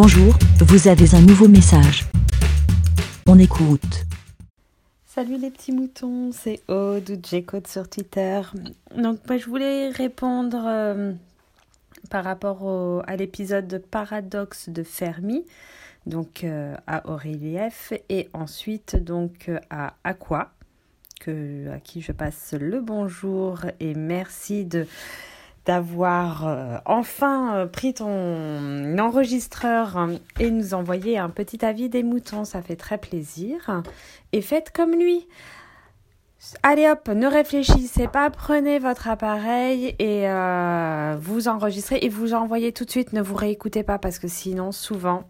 Bonjour, vous avez un nouveau message. On écoute. Salut les petits moutons, c'est Aude ou sur Twitter. Donc moi je voulais répondre euh, par rapport à l'épisode de Paradoxe de Fermi, donc euh, à Aurélie F, et ensuite donc à Aqua, à qui je passe le bonjour et merci de d'avoir euh, enfin euh, pris ton enregistreur et nous envoyer un petit avis des moutons. Ça fait très plaisir. Et faites comme lui. Allez hop, ne réfléchissez pas, prenez votre appareil et euh, vous enregistrez et vous envoyez tout de suite. Ne vous réécoutez pas parce que sinon, souvent,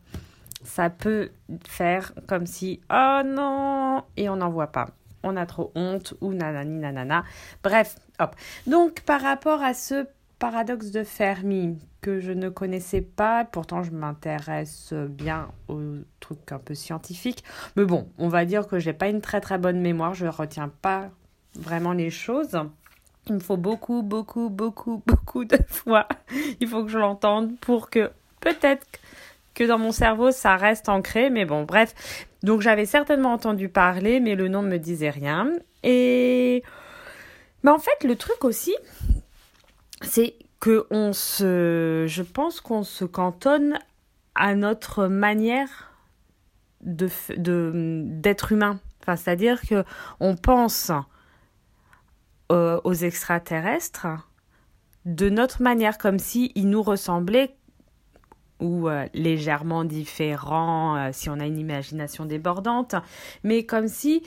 ça peut faire comme si oh non et on n'en voit pas. On a trop honte ou nanani nanana. Bref, hop. Donc par rapport à ce paradoxe de Fermi que je ne connaissais pas. Pourtant, je m'intéresse bien aux trucs un peu scientifiques. Mais bon, on va dire que j'ai pas une très très bonne mémoire. Je retiens pas vraiment les choses. Il me faut beaucoup, beaucoup, beaucoup, beaucoup de fois. Il faut que je l'entende pour que peut-être que dans mon cerveau ça reste ancré. Mais bon, bref. Donc j'avais certainement entendu parler, mais le nom ne me disait rien. Et. Mais en fait, le truc aussi, c'est que on se, je pense qu'on se cantonne à notre manière de d'être humain. Enfin, c'est-à-dire que on pense euh, aux extraterrestres de notre manière, comme si ils nous ressemblaient ou euh, légèrement différents, euh, si on a une imagination débordante, mais comme si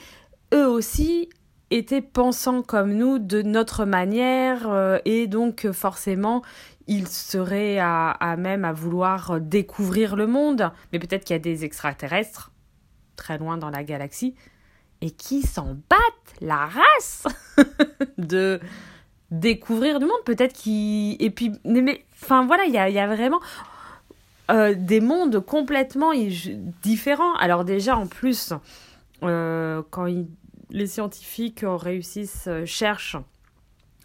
eux aussi étaient pensants comme nous de notre manière euh, et donc forcément ils seraient à, même à vouloir découvrir le monde. Mais peut-être qu'il y a des extraterrestres très loin dans la galaxie et qui s'en battent la race de découvrir du monde. Peut-être qui et mais enfin voilà il y a, vraiment euh, des mondes complètement différents. Alors déjà en plus euh, quand ils les scientifiques réussissent, euh, cherchent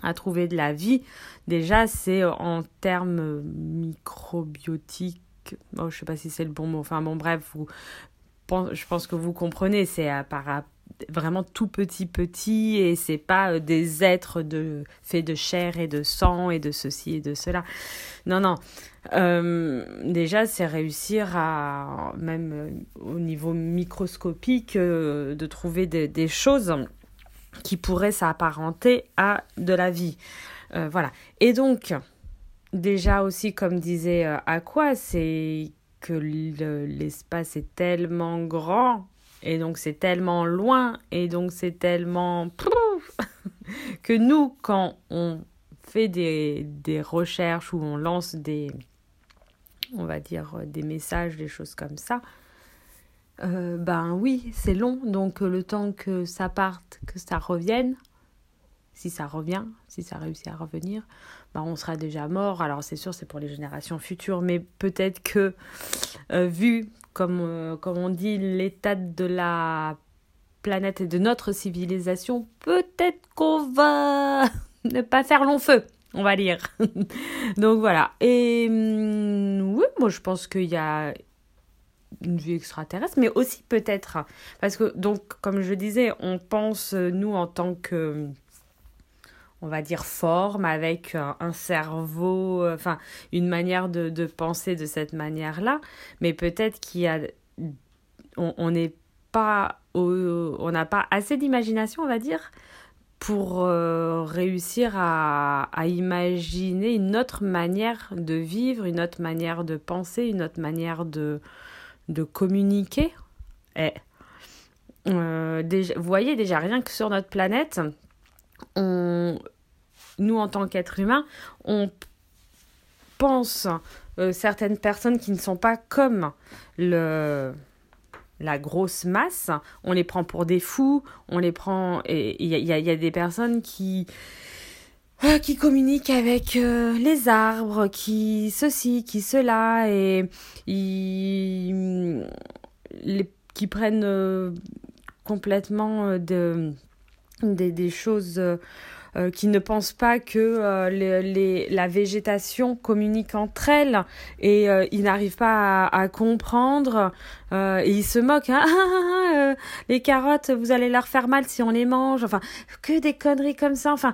à trouver de la vie, déjà c'est en termes microbiotiques, oh, je ne sais pas si c'est le bon mot, enfin bon bref, vous, je pense que vous comprenez, c'est par, vraiment tout petit petit et c'est pas euh, des êtres de faits de chair et de sang et de ceci et de cela. Non non. Euh, déjà c'est réussir à même euh, au niveau microscopique de trouver des, choses qui pourraient s'apparenter à de la vie. voilà. Et donc déjà aussi comme disait quoi c'est que l'espace est tellement grand et donc c'est tellement loin et donc c'est tellement que nous, quand on fait des, des recherches ou on lance des, on va dire, des messages, des choses comme ça, euh, ben oui, c'est long. Donc le temps que ça parte, que ça revienne, si ça revient, si ça réussit à revenir, ben on sera déjà mort. Alors c'est sûr, c'est pour les générations futures, mais peut-être que euh, vu comme, euh, comme on dit, l'état de la planète et de notre civilisation, peut-être qu'on va ne pas faire long feu, on va dire. Donc voilà. Et hum, oui, moi je pense qu'il y a une vie extraterrestre, mais aussi peut-être, parce que donc comme je disais, on pense nous en tant que on va dire, forme, avec un, cerveau, euh, enfin, une manière de, de, penser de cette manière-là. Mais peut-être qu'il y a. On n'est pas. on n'a pas assez d'imagination, on va dire, pour euh, réussir à, à, imaginer une autre manière de vivre, une autre manière de penser, une autre manière de, de communiquer. Et, euh, déjà, vous voyez déjà rien que sur notre planète, on, nous en tant qu'êtres humains, on pense euh, certaines personnes qui ne sont pas comme le la grosse masse, on les prend pour des fous, on les prend et il y, a, des personnes qui euh, qui communiquent avec euh, les arbres, qui ceci, qui cela et les, qui prennent complètement de des, des choses euh, qui ne pensent pas que euh, les, la végétation communique entre elles et euh, ils n'arrivent pas à, comprendre et ils se moquent. Hein, ah, ah, ah, les carottes, vous allez leur faire mal si on les mange. Enfin, que des conneries comme ça. Enfin,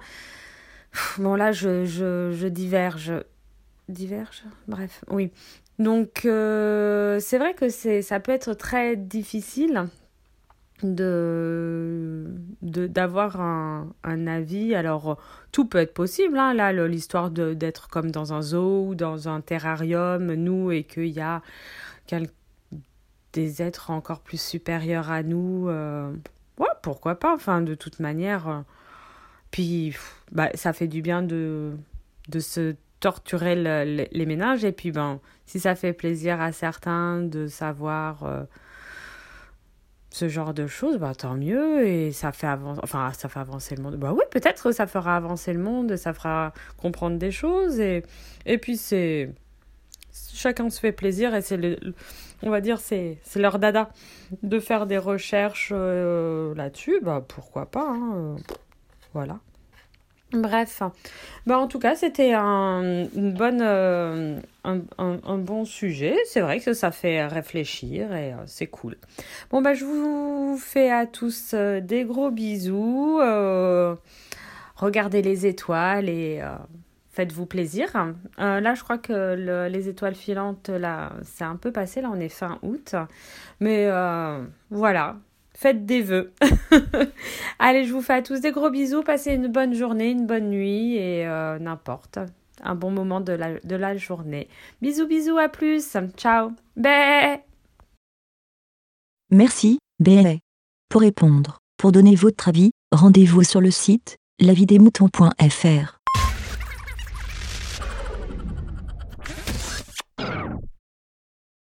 bon là, je, je, je diverge. Diverge? Bref, oui. Donc, c'est vrai que ça peut être très difficile de d'avoir un, un, avis. Alors, tout peut être possible. Hein, là, l'histoire d'être comme dans un zoo ou dans un terrarium, nous, et qu'il y a des êtres encore plus supérieurs à nous. Euh, ouais, pourquoi pas Enfin, de toute manière. Euh, puis, bah, ça fait du bien de, de se torturer les ménages. Et puis, ben, si ça fait plaisir à certains de savoir. Euh, ce genre de choses, bah, tant mieux, et ça fait, avancer, enfin, ça fait avancer le monde. Bah oui, peut-être ça fera avancer le monde, ça fera comprendre des choses, et, et puis c'est... Chacun se fait plaisir, et c'est le, on va dire, c'est, leur dada de faire des recherches euh, là-dessus, bah pourquoi pas, hein, voilà. Bref, bah en tout cas c'était euh, un, bon sujet. C'est vrai que ça fait réfléchir et euh, c'est cool. Bon bah je vous fais à tous euh, des gros bisous. regardez les étoiles et faites-vous plaisir. là je crois que les étoiles filantes là c'est un peu passé. Là on est fin août, mais voilà faites des vœux. Allez, je vous fais à tous des gros bisous, passez une bonne journée, une bonne nuit et euh, n'importe, un bon moment de la, de la journée. Bisous, bisous, à plus, ciao, bé. Merci, bé. Pour répondre, pour donner votre avis, rendez-vous sur le site lavidemouton.fr.